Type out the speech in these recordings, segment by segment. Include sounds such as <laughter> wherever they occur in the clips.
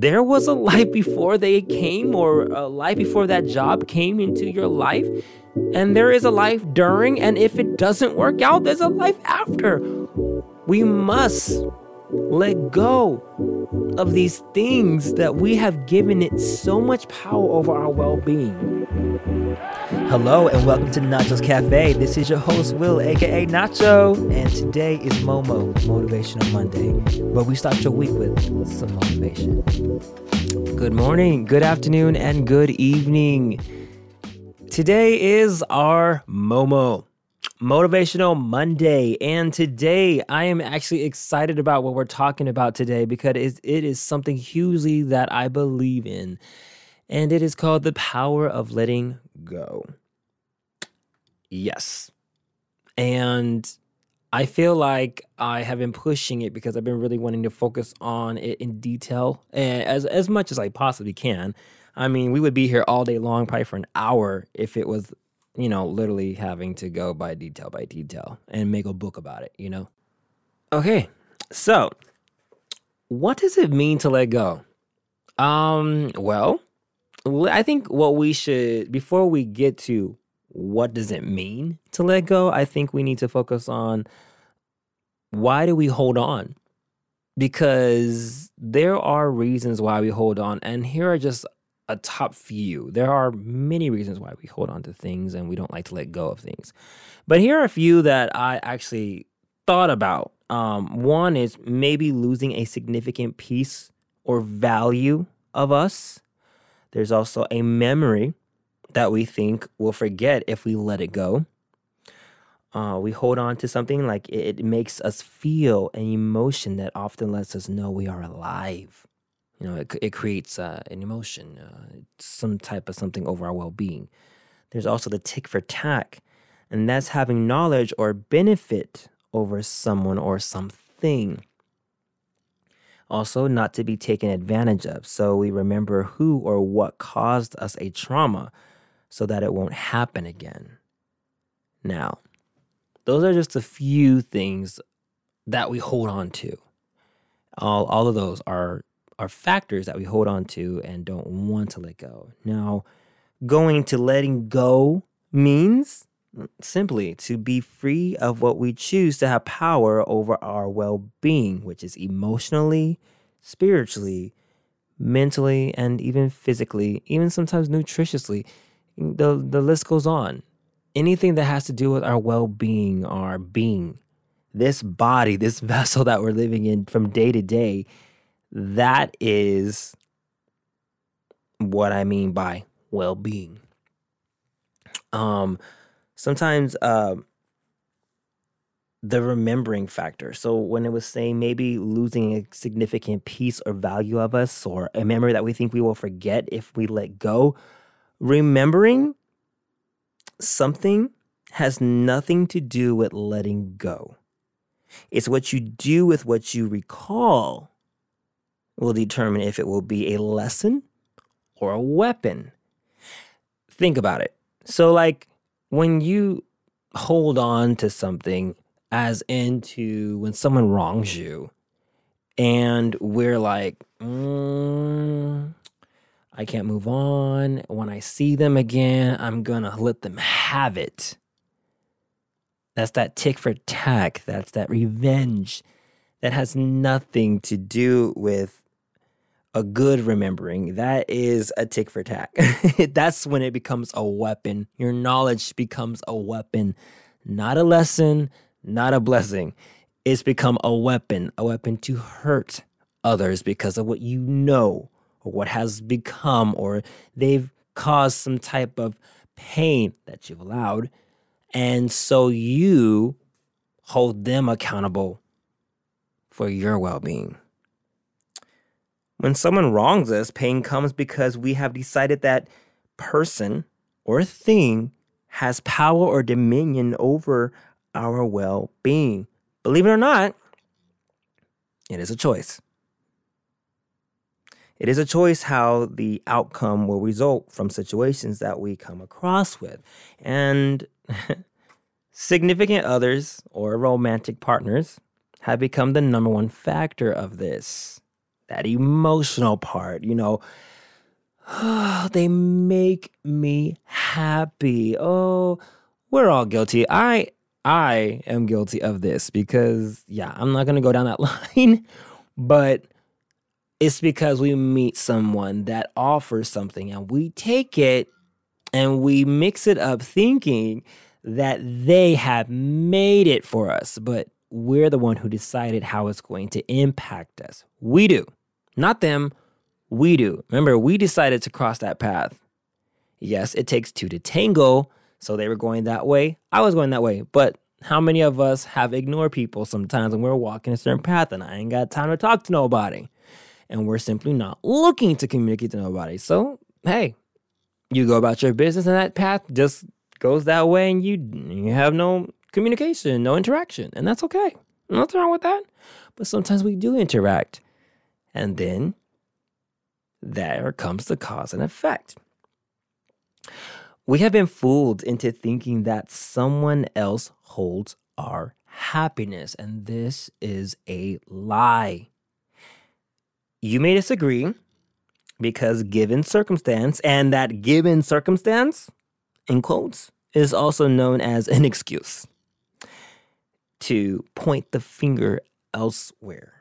there was a life before they came or a life before that job came into your life. And there is a life during, and if it doesn't work out, there's a life after. We must let go of these things that we have given it so much power over our well being. Hello, and welcome to Nacho's Cafe. This is your host, Will, aka Nacho, and today is Momo Motivational Monday, where we start your week with some motivation. Good morning, good afternoon, and good evening. Today is our Momo. Motivational Monday. And today I am actually excited about what we're talking about today because it is something hugely that I believe in. And it is called the power of letting go. Yes. And I feel like I have been pushing it because I've been really wanting to focus on it in detail and as as much as I possibly can. I mean, we would be here all day long, probably for an hour, if it was you know, literally having to go by detail by detail and make a book about it, you know? Okay, so what does it mean to let go? Um, well, I think what we should, before we get to what does it mean to let go, I think we need to focus on why do we hold on? Because there are reasons why we hold on. And here are just a top few. There are many reasons why we hold on to things and we don't like to let go of things. But here are a few that I actually thought about. Um, one is maybe losing a significant piece or value of us. There's also a memory that we think we'll forget if we let it go. Uh, we hold on to something like it, makes us feel an emotion that often lets us know we are alive. You know, it, it creates uh, an emotion, uh, some type of something over our well being. There's also the tick for tack, and that's having knowledge or benefit over someone or something. Also, not to be taken advantage of. So we remember who or what caused us a trauma so that it won't happen again. Now, those are just a few things that we hold on to. All, all of those are are factors that we hold on to and don't want to let go. Now, going to letting go means simply to be free of what we choose to have power over our well being, which is emotionally, spiritually, mentally, and even physically, even sometimes nutritiously. The, the list goes on. Anything that has to do with our well being, our being, this body, this <laughs> vessel that we're living in from day to day that is what I mean by well being. Um, sometimes uh, the remembering factor. So when it was saying maybe losing a significant piece or value of us or a memory that we think we will forget if we let go, remembering something has nothing to do with letting go. It's what you do with what you recall will determine if it will be a lesson or a weapon. Think about it. So, like when you hold on to something, as into when someone wrongs you, and we're like, mm, I can't move on. When I see them again, I'm gonna let them have it. That's that tick for tack. That's that revenge. That has nothing to do with a good remembering, that is a tick for tack. <laughs> That's when it becomes a weapon. Your knowledge becomes a weapon, not a lesson, not a blessing. It's become a weapon, a weapon to hurt others because of what you know or what has become, or they've caused some type of pain that you've allowed. And so you hold them accountable for your well being. When someone wrongs us, pain comes because we have decided that person or thing has power or dominion over our well being. Believe it or not, it is a choice. It is a choice how the outcome will result from situations that we come across with. And <laughs> significant others or romantic partners have become the number one factor of this. That emotional part, you know. <sighs> they make me happy. Oh, we're all guilty. I I am guilty of this because yeah, I'm not going to go down that <laughs> line, but it's because we meet someone that offers something and we take it and we mix it up thinking that they have made it for us, but we're the one who decided how it's going to impact us. We do, not them. We do. Remember, we decided to cross that path. Yes, it takes two to tango. So they were going that way. I was going that way. But how many of us have ignored people sometimes when we're walking a certain path and I ain't got time to talk to nobody? And we're simply not looking to communicate to nobody. So, hey, you go about your business and that path just goes that way and you you have no communication, no interaction, and that's okay. Nothing wrong with that. But sometimes we do interact. And then there comes the cause and effect. We have been fooled into thinking that someone else holds our happiness, and this is a lie. You may disagree because given circumstance, and that given circumstance, in quotes, is also known as an excuse to point the finger elsewhere.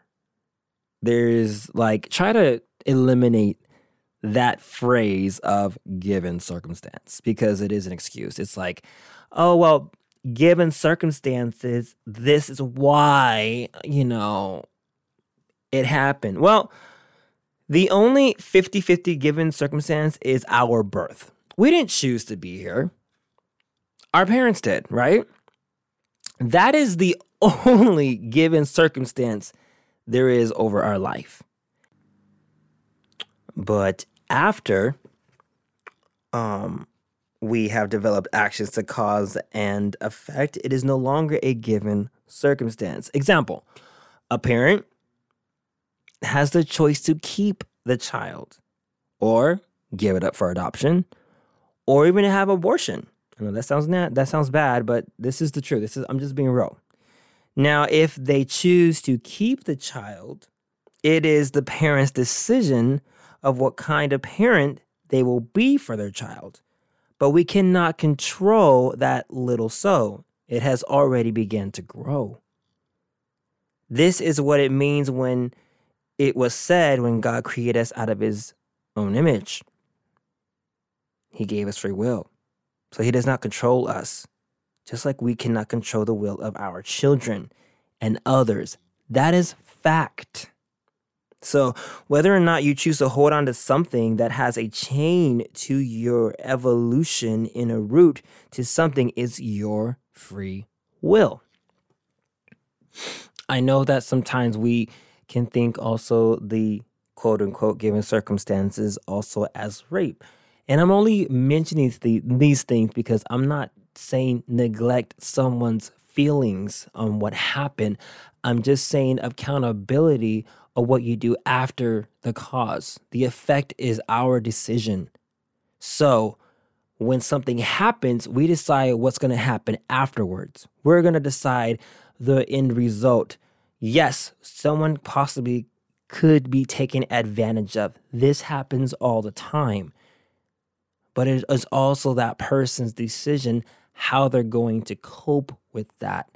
There's like, try to eliminate that phrase of given circumstance because it is an excuse. It's like, oh, well, given circumstances, this is why, you know, it happened. Well, the only 50 50 given circumstance is our birth. We didn't choose to be here. Our parents did, right? That is the <laughs> only given circumstance there is over our life. But after um, we have developed actions to cause and effect, it is no longer a given circumstance. Example a parent has the choice to keep the child or give it up for adoption or even have abortion. I know that sounds na- that sounds bad, but this is the truth. This is I'm just being real. Now, if they choose to keep the child, it is the parent's decision of what kind of parent they will be for their child. But we cannot control that little soul. It has already begun to grow. This is what it means when it was said when God created us out of his own image. He gave us free will. So he does not control us, just like we cannot control the will of our children and others. That is fact. So, whether or not you choose to hold on to something that has a chain to your evolution in a root to something is your free will. I know that sometimes we can think also the quote unquote given circumstances also as rape. And I'm only mentioning these things because I'm not saying neglect someone's feelings on what happened. I'm just saying accountability of what you do after the cause. The effect is our decision. So, when something happens, we decide what's going to happen afterwards. We're going to decide the end result. Yes, someone possibly could be taken advantage of. This happens all the time but it is also that person's decision how they're going to cope with that.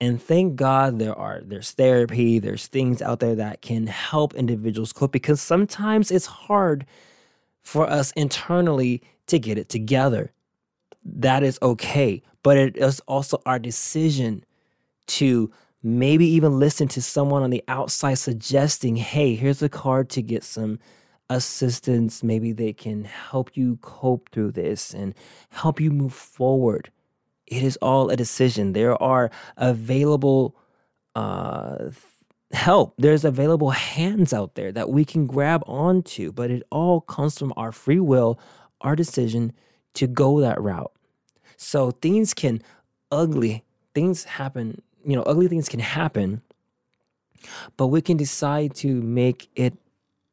And thank God there are there's therapy, there's things out there that can help individuals cope because sometimes it's hard for us internally to get it together. That is okay, but it is also our decision to maybe even listen to someone on the outside suggesting, "Hey, here's a card to get some assistance. Maybe they can help you cope through this and help you move forward. It is all a decision. There are available uh, help. There's available hands out there that we can grab onto, but it all comes from our free will, our decision to go that route. So things can ugly things happen, you know, ugly things can happen, but we can decide to make it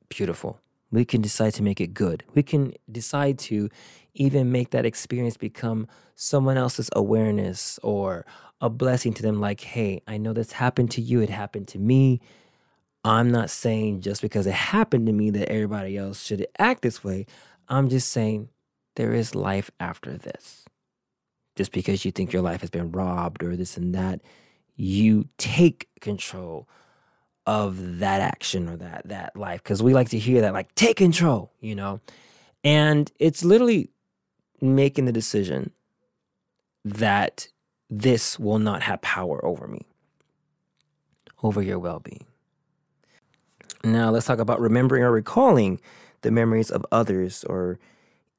beautiful. We can decide to make it good. We can decide to even make that experience become someone else's awareness or a blessing to them like, hey, I know this happened to you, it happened to me. I'm not saying just because it happened to me that everybody else should act this way. I'm just saying there is life after this. Just because you think your life has been robbed or this and that, you take control of that action or that that life because we like to hear that like take control, you know. And it's literally making the decision that this will not have power over me, over your well-being. Now, let's talk about remembering or recalling the memories of others or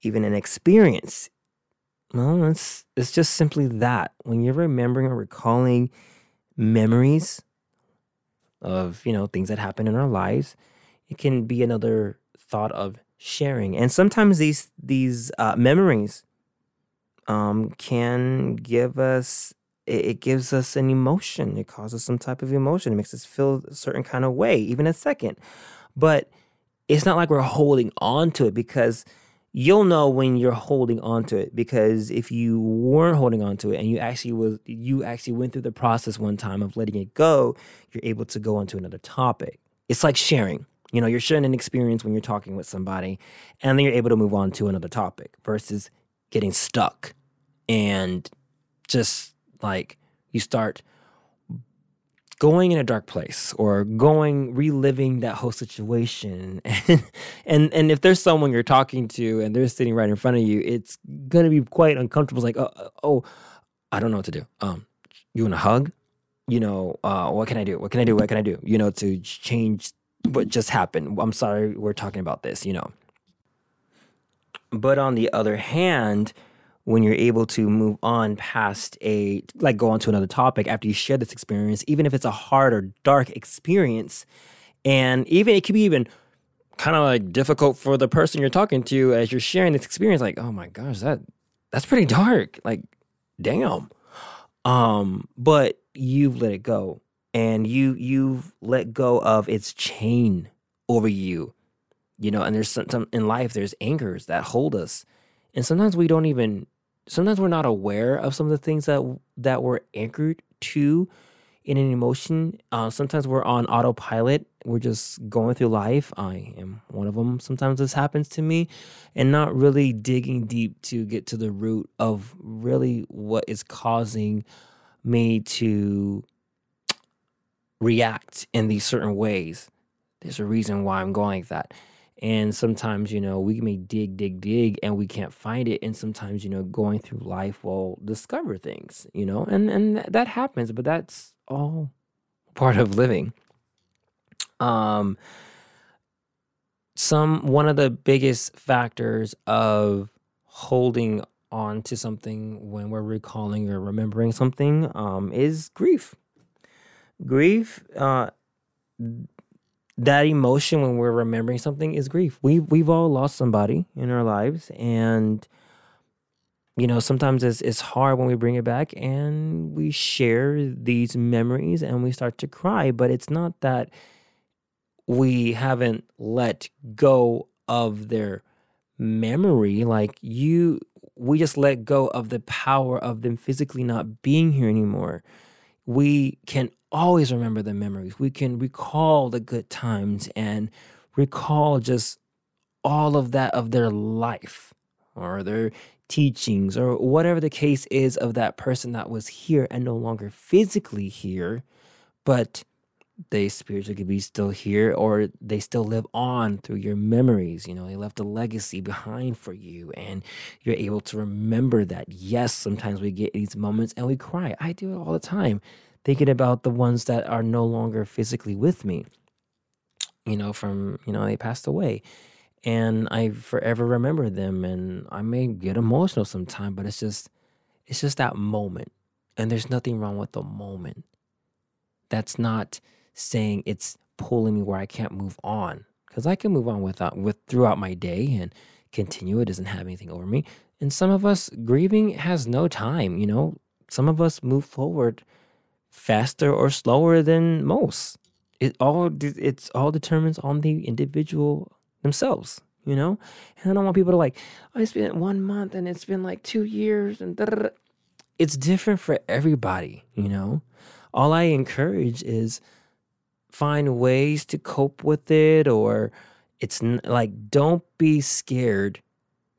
even an experience. Well, it's, it's just simply that. When you're remembering or recalling memories of, you know, things that happen in our lives, it can be another thought of sharing. And sometimes these these uh, memories um, can give us it, gives us an emotion. It causes some type of emotion. It makes us feel a certain kind of way, even a second. But it's not like we're holding on to it because you'll know when you're holding on to it because if you weren't holding on to it and you actually was you actually went through the process one time of letting it go you're able to go on to another topic it's like sharing you know you're sharing an experience when you're talking with somebody and then you're able to move on to another topic versus getting stuck and just like you start going in a dark place or going reliving that whole situation. <laughs> And and, and if there's someone you're talking to and they're sitting right in front of you it's gonna be quite uncomfortable. It's like oh, oh i don't know what to do. Um you want a hug? You know uh what can i do? What can i do? What can i do? You know to change what just happened. I'm sorry we're talking about this you know. But on the other hand when you're able to move on past a like go on to another topic after you share this experience even if it's a hard or dark experience and even it could be even kind of like difficult for the person you're talking to as you're sharing this experience like oh my gosh that that's pretty dark. Like damn. Um but you've let it go and you you've let go of its chain over you you know and there's some, in life there's anchors that hold us and sometimes we don't even sometimes we're not aware of some of the things that that we're anchored to in an emotion. Uh, sometimes we're on autopilot. We're just going through life. I am one of them. Sometimes this happens to me, and not really digging deep to get to the root of really what is causing me to react in these certain ways. There's a reason why I'm going like that. And sometimes, you know, we may dig, dig, dig, and we can't find it. And sometimes, you know, going through life will discover things, you know, and and that happens. But that's all part of living. Um, some one of the biggest factors of holding on to something when we're recalling or remembering something um, is grief. Grief. Uh, that emotion when we're remembering something is grief. We we've all lost somebody in our lives, and you know sometimes it's it's hard when we bring it back and we share these memories and we start to cry. But it's not that we haven't let go of their memory. Like you, we just let go of the power of them physically not being here anymore. We can always remember the memories. We can recall the good times and recall just all of that of their life or their teachings or whatever the case is of that person that was here and no longer physically here, but they spiritually could be still here or they still live on through your memories. You know, they left a legacy behind for you and you're able to remember that. Yes, sometimes we get these moments and we cry. I do it all the time thinking about the ones that are no longer physically with me, you know, from, you know, they passed away. And I forever remember them and I may get emotional sometimes, but it's just it's just that moment. And there's nothing wrong with the moment. That's not saying it's pulling me where I can't move on. Because I can move on without with throughout my day and continue. It doesn't have anything over me. And some of us grieving has no time, you know. Some of us move forward faster or slower than most. It all it's all determines on the individual themselves, you know. And I don't want people to like, I it's one month and it's been like two years and it's different for everybody, you know. All I encourage is find ways to cope with it or it's n- like don't be scared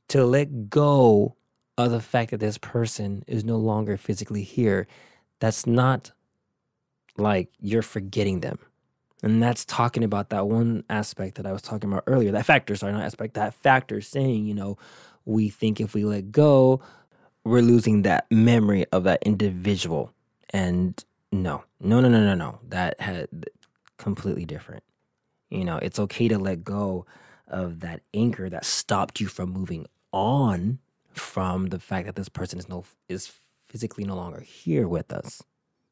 to let go of the fact that this person is no longer physically here. That's not like you're forgetting them. And that's talking about that one aspect that i was talking about earlier that factor sorry not aspect that factor saying you know we think if we let go we're losing that memory of that individual. And no no no no no no. That had completely different you know, it's okay to let go of that anchor that stopped you from moving on from the fact that this person is no is physically no longer here with us.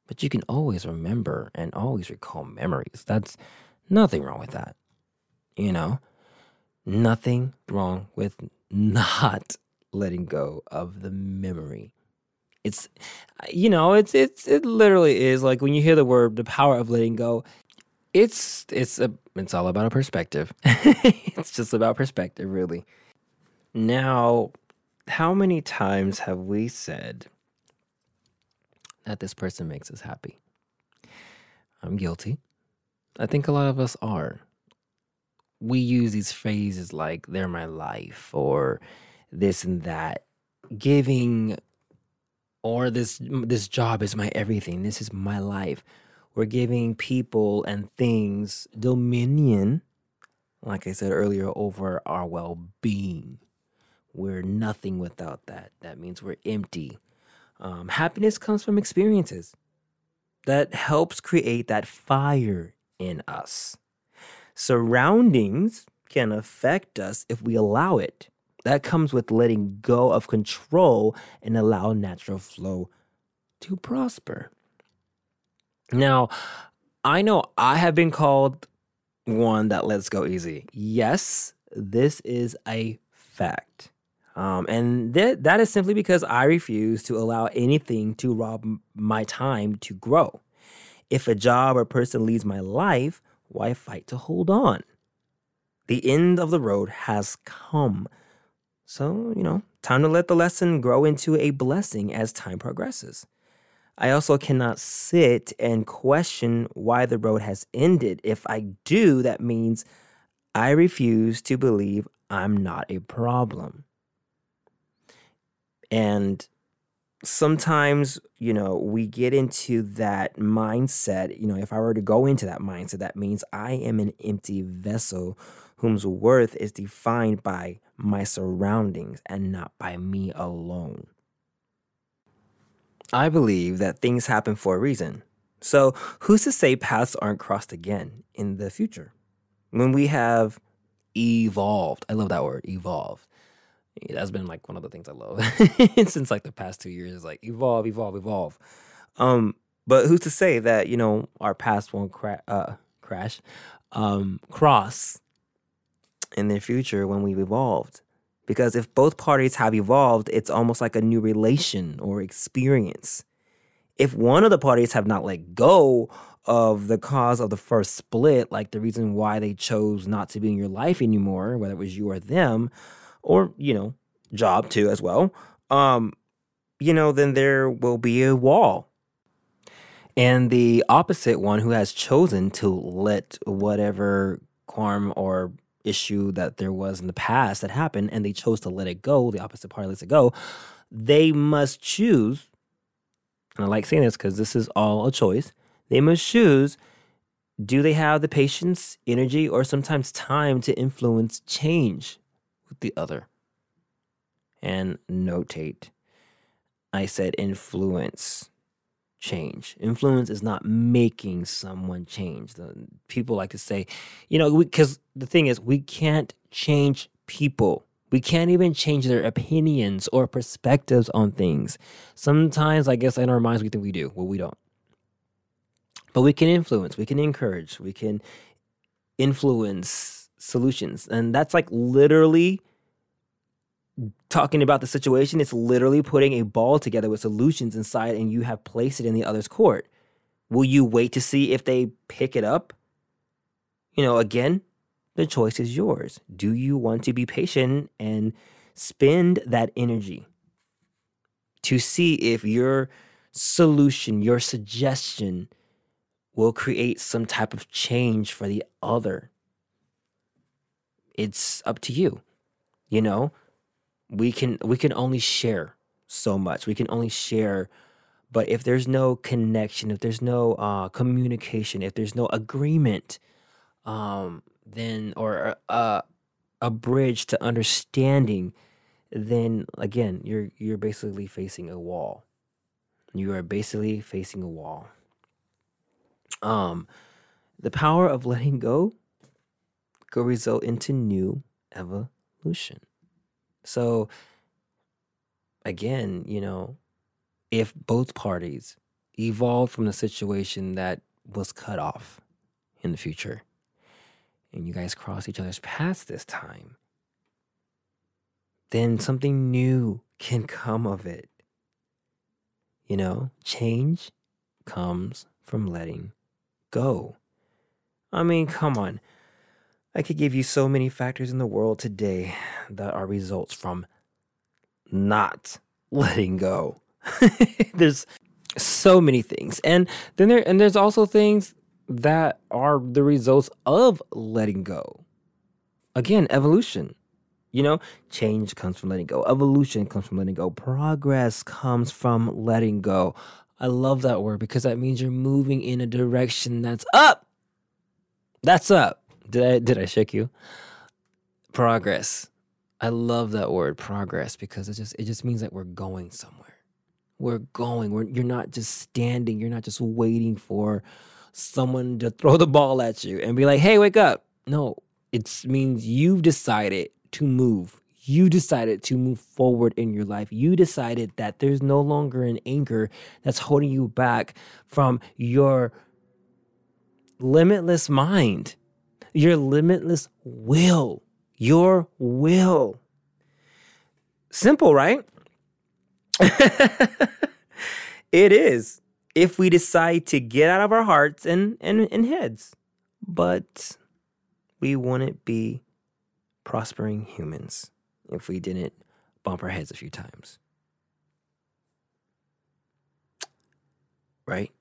But you can always remember and always recall memories. That's nothing wrong with that. You know? Nothing wrong with <laughs> not letting go of the memory. It's you know, it's it's it literally is like when you hear the word the power of letting go, it's it's a it's all about a perspective. <laughs> it's just about perspective, really. Now, how many times have we said that this person makes us happy? I'm guilty. I think a lot of us are. We use these phrases like they're my life or this and that, giving or this this job is my everything. This is my life we're giving people and things dominion, like I said earlier, over our well being. We're nothing without that. That means we're empty. Um, happiness comes from experiences that helps create that fire in us. Surroundings can affect us if we allow it. That comes with letting go of control and allow natural flow to prosper. Now, I know I have been called one that lets go easy. Yes, this is a fact. Um, and that that is simply because I refuse to allow anything to rob my time to grow. If a job or person leaves my life, why fight to hold on? The end of the road has come. So, you know, time to let the lesson grow into a blessing as time progresses. I also cannot sit and question why the road has ended. If I do, that means I refuse to believe I'm not a problem. And sometimes, you know, we get into that mindset. You know, if I were to go into that mindset, that means I am an empty vessel whose worth is defined by my surroundings and not by me alone. I believe that things happen for a reason. So, who's to say paths aren't crossed again in the future? When we have evolved, I love that word, evolved. That's been like one of the things I love <laughs> since like the past two years. Is like evolve, evolve, evolve. Um, but who's to say that you know our past won't cra- uh, crash, um, cross in the future when we've evolved? Because if both parties have evolved, it's almost like a new relation or experience. If one of the parties have not let go of the cause of the first split, like the reason why they chose not to be in your life anymore, whether it was you or them, or, you know, job too as well, um, you know, then there will be a wall. And the opposite one who has chosen to let whatever qualm or issue that there was in the past that happened and they chose to let it go, the opposite party lets it go, they must choose, and I like saying this because this is all a choice, they must choose do they have the patience, energy, or sometimes time to influence change with the other? And notate, I said influence change. Influence is not making someone change. The, people like to say, you know, because the thing is, we can't change people. We can't even change their opinions or perspectives on things. Sometimes, I guess, in our minds, we think we do. Well, we don't. But we can influence, we can encourage, we can influence solutions. And that's like literally talking about the situation, it's literally putting a ball together with solutions inside and you have placed it in the other's court. Will you wait to see if they pick it up? You know, again, the choice is yours. Do you want to be patient and spend that energy to see if your solution, your suggestion will create some type of change for the other. It's up to you. You know, we can we can only share so much. We can only share but if there's no connection, if there's no uh, communication, if there's no agreement, um, then or uh, a bridge to understanding, then again, you're you're basically facing a wall. You are basically facing a wall. Um, the power of letting go could result into new evolution. So again, you know, if both parties evolve from the situation that was cut off in the future and you guys cross each other's paths this time, then something new can come of it. You know, change comes from letting go. I mean, come on. I could give you so many factors in the world today that are results from not letting go. <laughs> there's so many things. And then there and there's also things that are the results of letting go. Again, evolution. You know, change comes from letting go. Evolution comes from letting go. Progress comes from letting go. I love that word because that means you're moving in a direction that's up. That's up. Did I did I shake you? Progress. I love that word progress because it just it just means that we're going somewhere we're going. We're, you're not just standing. You're not just waiting for someone to throw the ball at you and be like, hey, wake up. No, it means you've decided to move. You decided to move forward in your life. You decided that there's no longer an anchor that's holding you back from your limitless mind, your limitless will, your will. Simple, right? <laughs> it is if we decide to get out of our hearts and, and, and heads. But we wouldn't be prospering humans if we didn't bump our heads a few times. Right?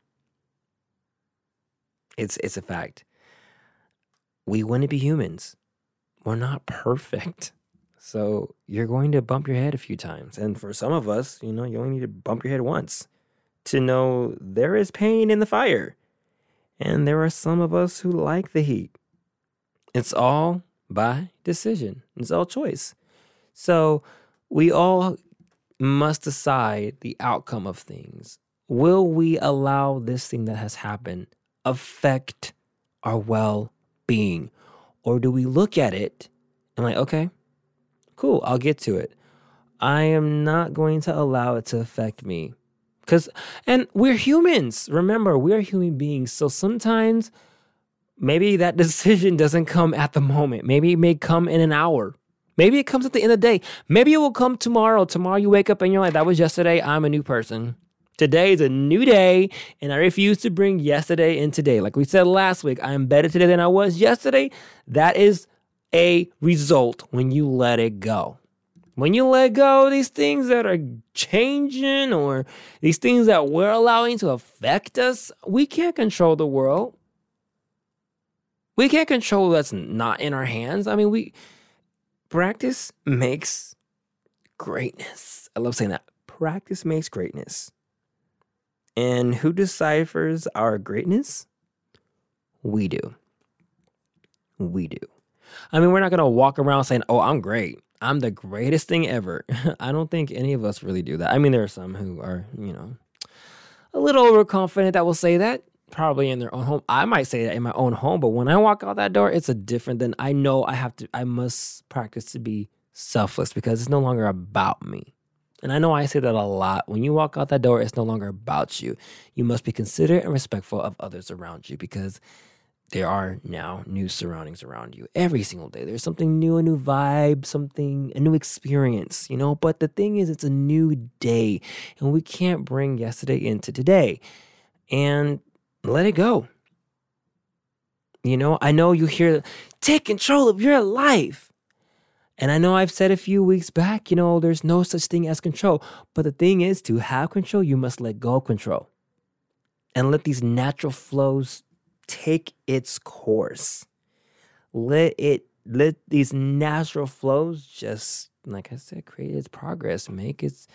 It's it's a fact. We wouldn't be humans. We're not perfect. So you're going to bump your head a few times. And for some of us, you know, you only need to bump your head once to know there is pain in the fire. And there are some of us who like the heat. It's all by decision, it's all choice. So we all must decide the outcome of things. Will we allow this thing that has happened affect our well being? Or do we look at it and, like, okay, Cool, I'll get to it. I am not going to allow it to affect me. Cuz and we're humans. Remember, we're human beings. So sometimes maybe that <laughs> decision doesn't come at the moment. Maybe it may come in an hour. Maybe it comes at the end of the day. Maybe it will come tomorrow. Tomorrow you wake up and you're like, that was yesterday. I'm a new person. Today is a new day, and I refuse to bring yesterday in today. Like we said last week, I am better today than I was yesterday. That is a result when you let it go. When you let go these things that are changing or these things that we're allowing to affect us, we can't control the world. We can't control what's not in our hands. I mean, we practice makes greatness. I love saying that. Practice makes greatness. And who deciphers our greatness? We do. We do. I mean, we're not going to walk around saying, oh, I'm great. I'm the greatest thing ever. <laughs> I don't think any of us really do that. I mean, there are some who are, you know, a little overconfident that will say that, probably in their own home. I might say that in my own home, but when I walk out that door, it's a different than I know I have to, I must practice to be selfless because it's no longer about me. And I know I say that a lot. When you walk out that door, it's no longer about you. You must be considerate and respectful of others around you because there are now new surroundings around you every single day. There's something new, a new vibe, something, a new experience, you know? But the thing is, it's a new day, and we can't bring yesterday into today and let it go. You know, I know you hear, take control of your life. And I know I've said a few weeks back, you know, there's no such thing as control. But the thing is, to have control, you must let go of control. and let these natural flows take its course. Let it let these natural flows just like I said, create its progress, make its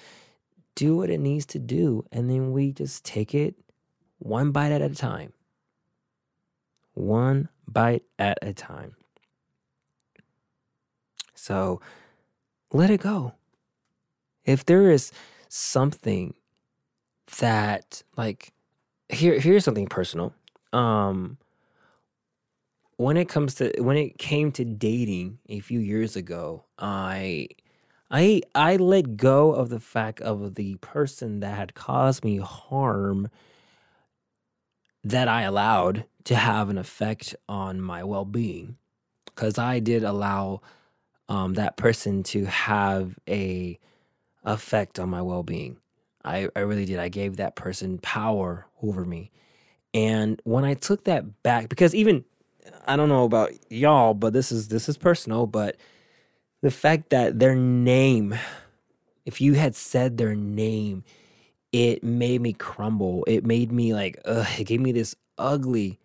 do what it needs to do, and then we just take it one bite at a time. One bite at a time. So let it go. If there is something that like here here's something personal. Um when it comes to when it came to dating a few years ago, I I I let go of the fact of the person that had caused me harm that I allowed to have an effect on my well-being cuz I did allow um, that person to have a effect on my well-being. I, I really did. I gave that person power over me. And when I took that back, because even I don't know about y'all, but this is this is personal, but the fact that their name, if you had said their name, it made me crumble. It made me like, ugh, it gave me this ugly,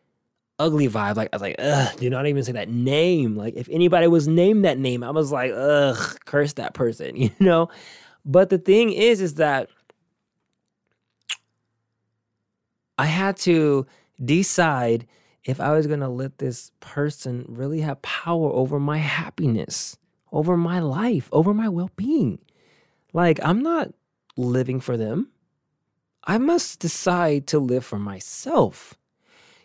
ugly vibe. Like I was like, ugh, do not even say that name. Like if anybody was named that name, I was like, ugh, curse that person, <laughs> you know? But the thing is, is that I had to decide if I was going to let this person really have power over my happiness, over my life, over my well being. Like, I'm not living for them. I must decide to live for myself.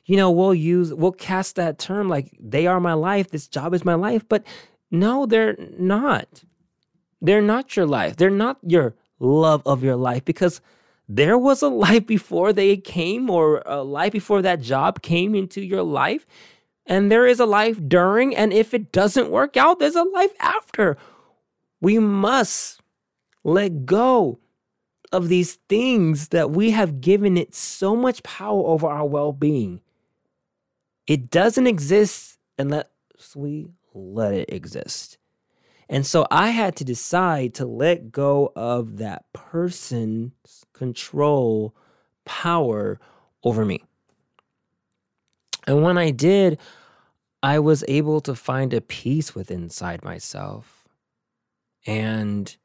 You know, we'll use, we'll cast that term like they are my life, this job is my life, but no, they're not. They're not your life. They're not your love of your life because there was a life before they came or a life before that job came into your life. And there is a life during. And if it doesn't work out, there's a life after. We must let go of these things that we have given it so much power over our well being. It doesn't exist unless we let it exist. And so I had to decide to let go of that person's control power over me. And when I did, I was able to find a peace within inside myself. And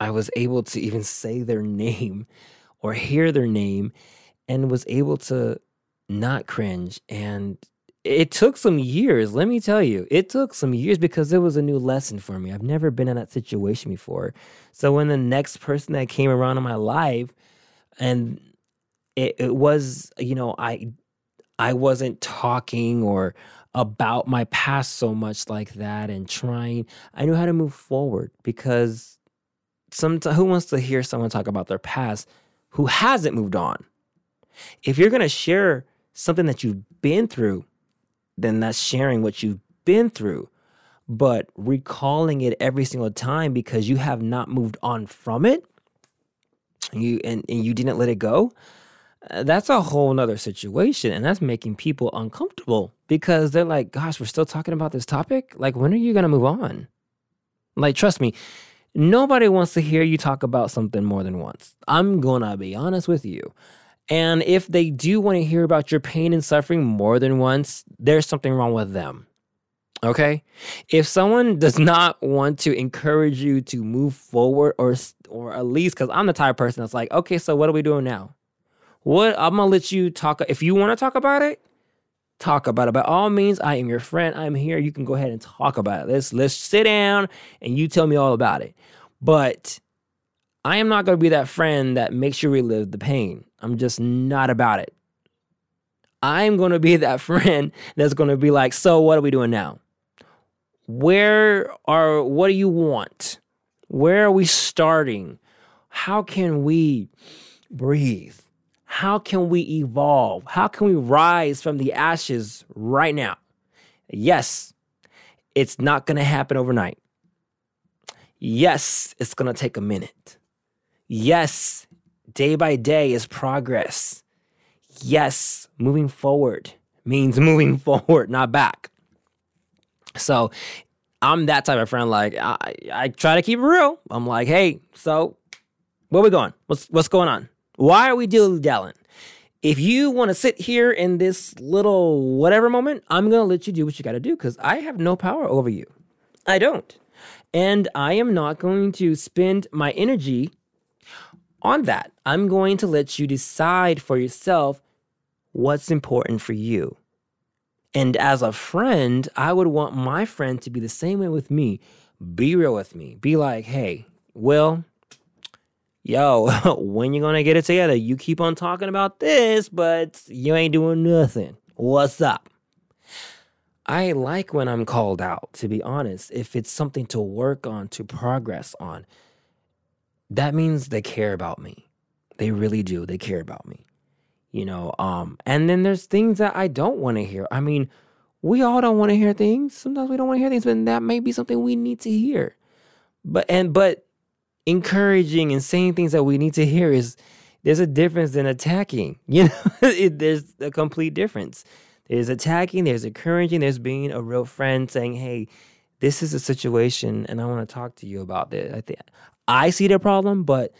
I was able to even say their <laughs> name or hear their name and was able to not cringe and it took some years, let me tell you. It took some years because it was a new lesson for me. I've never been in that situation before. So when the next person that came around in my life and it, it was, you know, I I wasn't talking or about my past so much like that and trying I knew how to move forward because sometimes who wants to hear someone talk about their past who hasn't moved on? If you're going to share something that you've been through, then that's sharing what you've been through. But recalling it every single time because you have not moved on from it, you and, and you didn't let it go, uh, that's a whole nother situation. And that's making people uncomfortable because they're like, gosh, we're still talking about this topic? Like, when are you gonna move on? Like, trust me, nobody wants to hear you talk about something more than once. I'm gonna be honest with you. And if they do want to hear about your pain and suffering more than once, there's something wrong with them. Okay? If someone does not want to encourage you to move forward or or at least cuz I'm the type of person that's like, "Okay, so what are we doing now?" What I'm going to let you talk if you want to talk about it, talk about it. By all means, I am your friend. I'm here. You can go ahead and talk about it. Let's let's sit down and you tell me all about it. But I am not going to be that friend that makes you relive the pain. I'm just not about it. I'm going to be <laughs> that friend that's going to be like, so what are we doing now? Where are, what do you want? Where are we starting? How can we breathe? How can we evolve? How can we rise from the ashes right now? Yes, it's not going to happen overnight. Yes, it's going to take a minute. Yes, day by day is progress. Yes, moving forward means <laughs> moving forward, not back. So I'm that type of friend. Like I, I try to keep it real. I'm like, hey, so where we going? What's what's going on? Why are we dilly dallying? if you want to sit here in this little whatever moment, I'm to let you do what you got to do because I have no power over you. I don't. And I am not going to spend my energy on that. I'm going to let you decide for yourself what's important for you. And as a friend, I would want my friend to be the same way with me. Be real with me. Be like, hey, Will, yo, <laughs> when you gonna get it together? You keep on talking about this, but you ain't doing nothing. What's up? I like when I'm called out, to be honest. If it's something to work on, to progress on, that means they care about me. They really do. They care about me. You know, um, and then there's things that I don't want to hear. I mean, we all don't want to hear things. Sometimes we don't want to hear things, but that may be something we need to hear. But and but encouraging and saying things that we need to hear is there's a difference than attacking. <laughs> You know, it, there's a complete difference. There's attacking, there's encouraging, there's being a real friend saying, "Hey, this is a situation, and I want to talk to you about this." I think I see the problem, but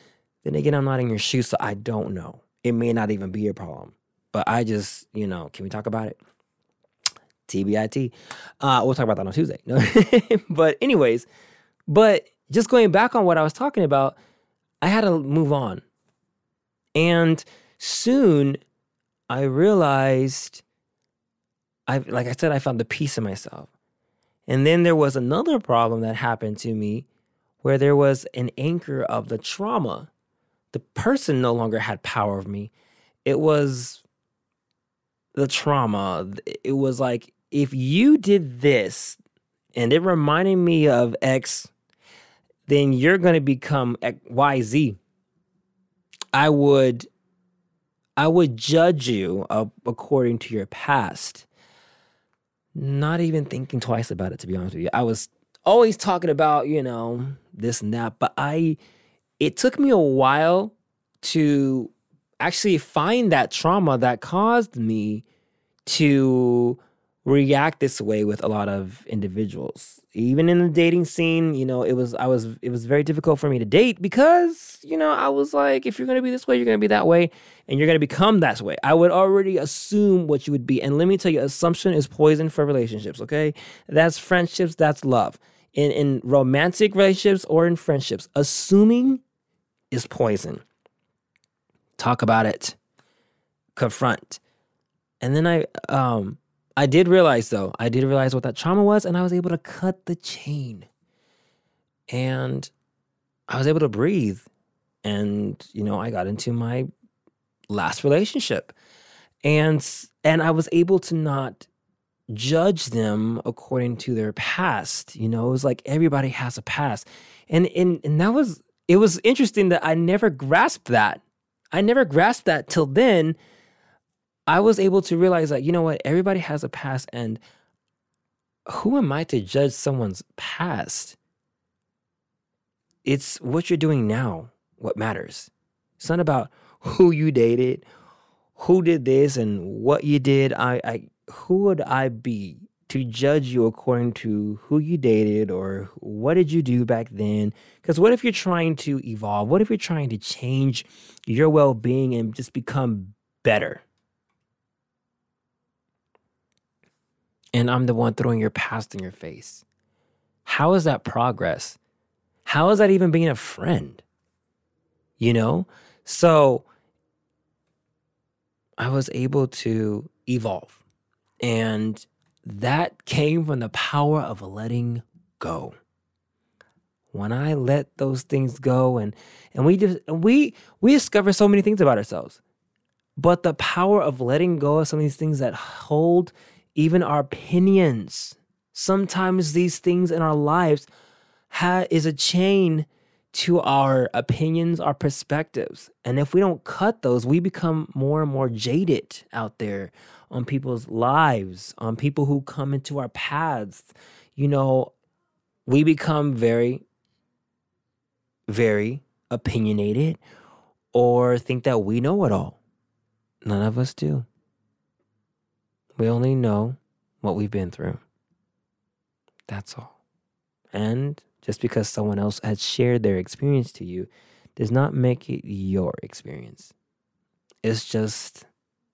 then again, I'm not in your shoes, so I don't know. It may not even be a problem, but I just, you know, can we talk about it? TBIT. Uh, we'll talk about that on Tuesday. No, <laughs> but anyways, but just going back on what I was talking about, I had to move on. And soon I realized I like I said I found the peace in myself. And then there was another problem that happened to me where there was an anchor of the trauma. The person no longer had power of me. It was the trauma. It was like if you did this and it reminded me of X then you're going to become YZ. I would I would judge you uh, according to your past. Not even thinking twice about it to be honest with you. I was always talking about, you know, this and that, but I it took me a while to actually find that trauma that caused me to react this way with a lot of individuals. Even in the dating scene, you know, it was I was it was very difficult for me to date because, you know, I was like if you're going to be this way, you're going to be that way and you're going to become that way. I would already assume what you would be. And let me tell you, assumption is poison for relationships, okay? That's friendships, that's love. In in romantic relationships or in friendships, assuming is poison. Talk about it. Confront. And then I um I did realize though, I did realize what that trauma was, and I was able to cut the chain. And I was able to breathe. And, you know, I got into my last relationship. And and I was able to not judge them according to their past. You know, it was like everybody has a past. And and, and that was it was interesting that I never grasped that. I never grasped that till then I was able to realize that, you know what, everybody has a past, and who am I to judge someone's past? It's what you're doing now, what matters. It's not about who you dated, who did this, and what you did. I, I who would I be to judge you according to who you dated or what did you do back then? Because what if you're trying to evolve? What if you're trying to change your well being and just become better? and I'm the one throwing your past in your face. How is that progress? How is that even being a friend? You know? So I was able to evolve. And that came from the power of letting go. When I let those things go and and we just we we discover so many things about ourselves. But the power of letting go of some of these things that hold even our opinions. Sometimes these things in our lives ha- is a chain to our opinions, our perspectives. And if we don't cut those, we become more and more jaded out there on people's lives, on people who come into our paths. You know, we become very, very opinionated or think that we know it all. None of us do. We only know what we've been through. That's all. And just because someone else has shared their experience to you does not make it your experience. It's just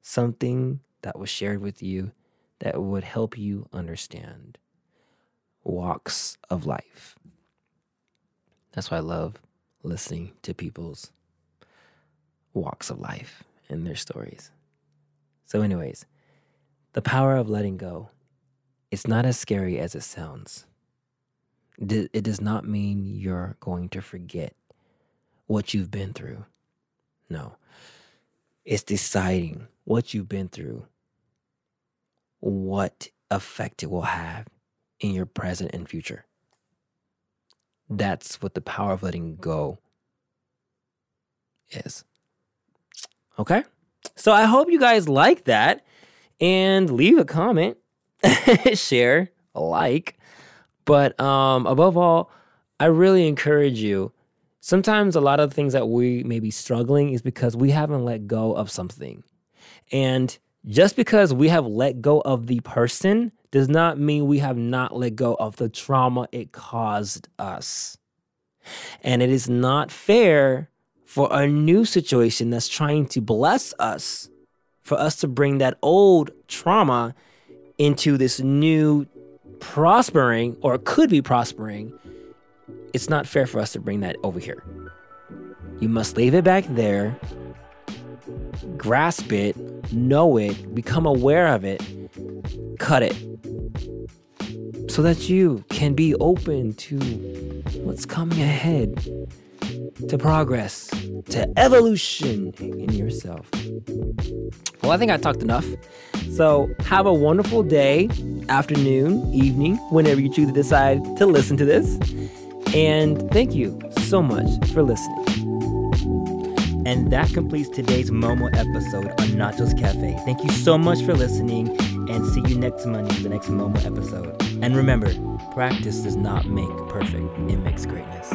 something that was shared with you that would help you understand walks of life. That's why I love listening to people's walks of life and their stories. So, anyways, the power of letting go. It's not as scary as it sounds. It does not mean you're going to forget what you've been through. No. It's deciding what you've been through, what effect it will have in your present and future. That's what the power of letting go is. Okay? So I hope you guys like that and leave a comment, <laughs> share, like. But um, above all, I really encourage you. Sometimes a lot of things that we may be struggling is because we haven't let go of something. And just because we have let go of the person does not mean we have not let go of the trauma it caused us. And it is not fair for a new situation that's trying to bless us, for us to bring that old trauma into this new prospering or could be prospering. It's not fair for us to bring that over here. You must leave it back there, grasp it, know it, become aware of it, cut it, so that you can be open to what's coming ahead, to progress, to evolution in yourself. Well, I think I talked enough. So, have a wonderful day, afternoon, evening, whenever you choose to decide to listen to this. And thank you so much for listening. And that completes today's Momo episode on Nachos Cafe. Thank you so much for listening and see you next Monday the next Momo episode. And remember, practice does not make perfect, it makes greatness.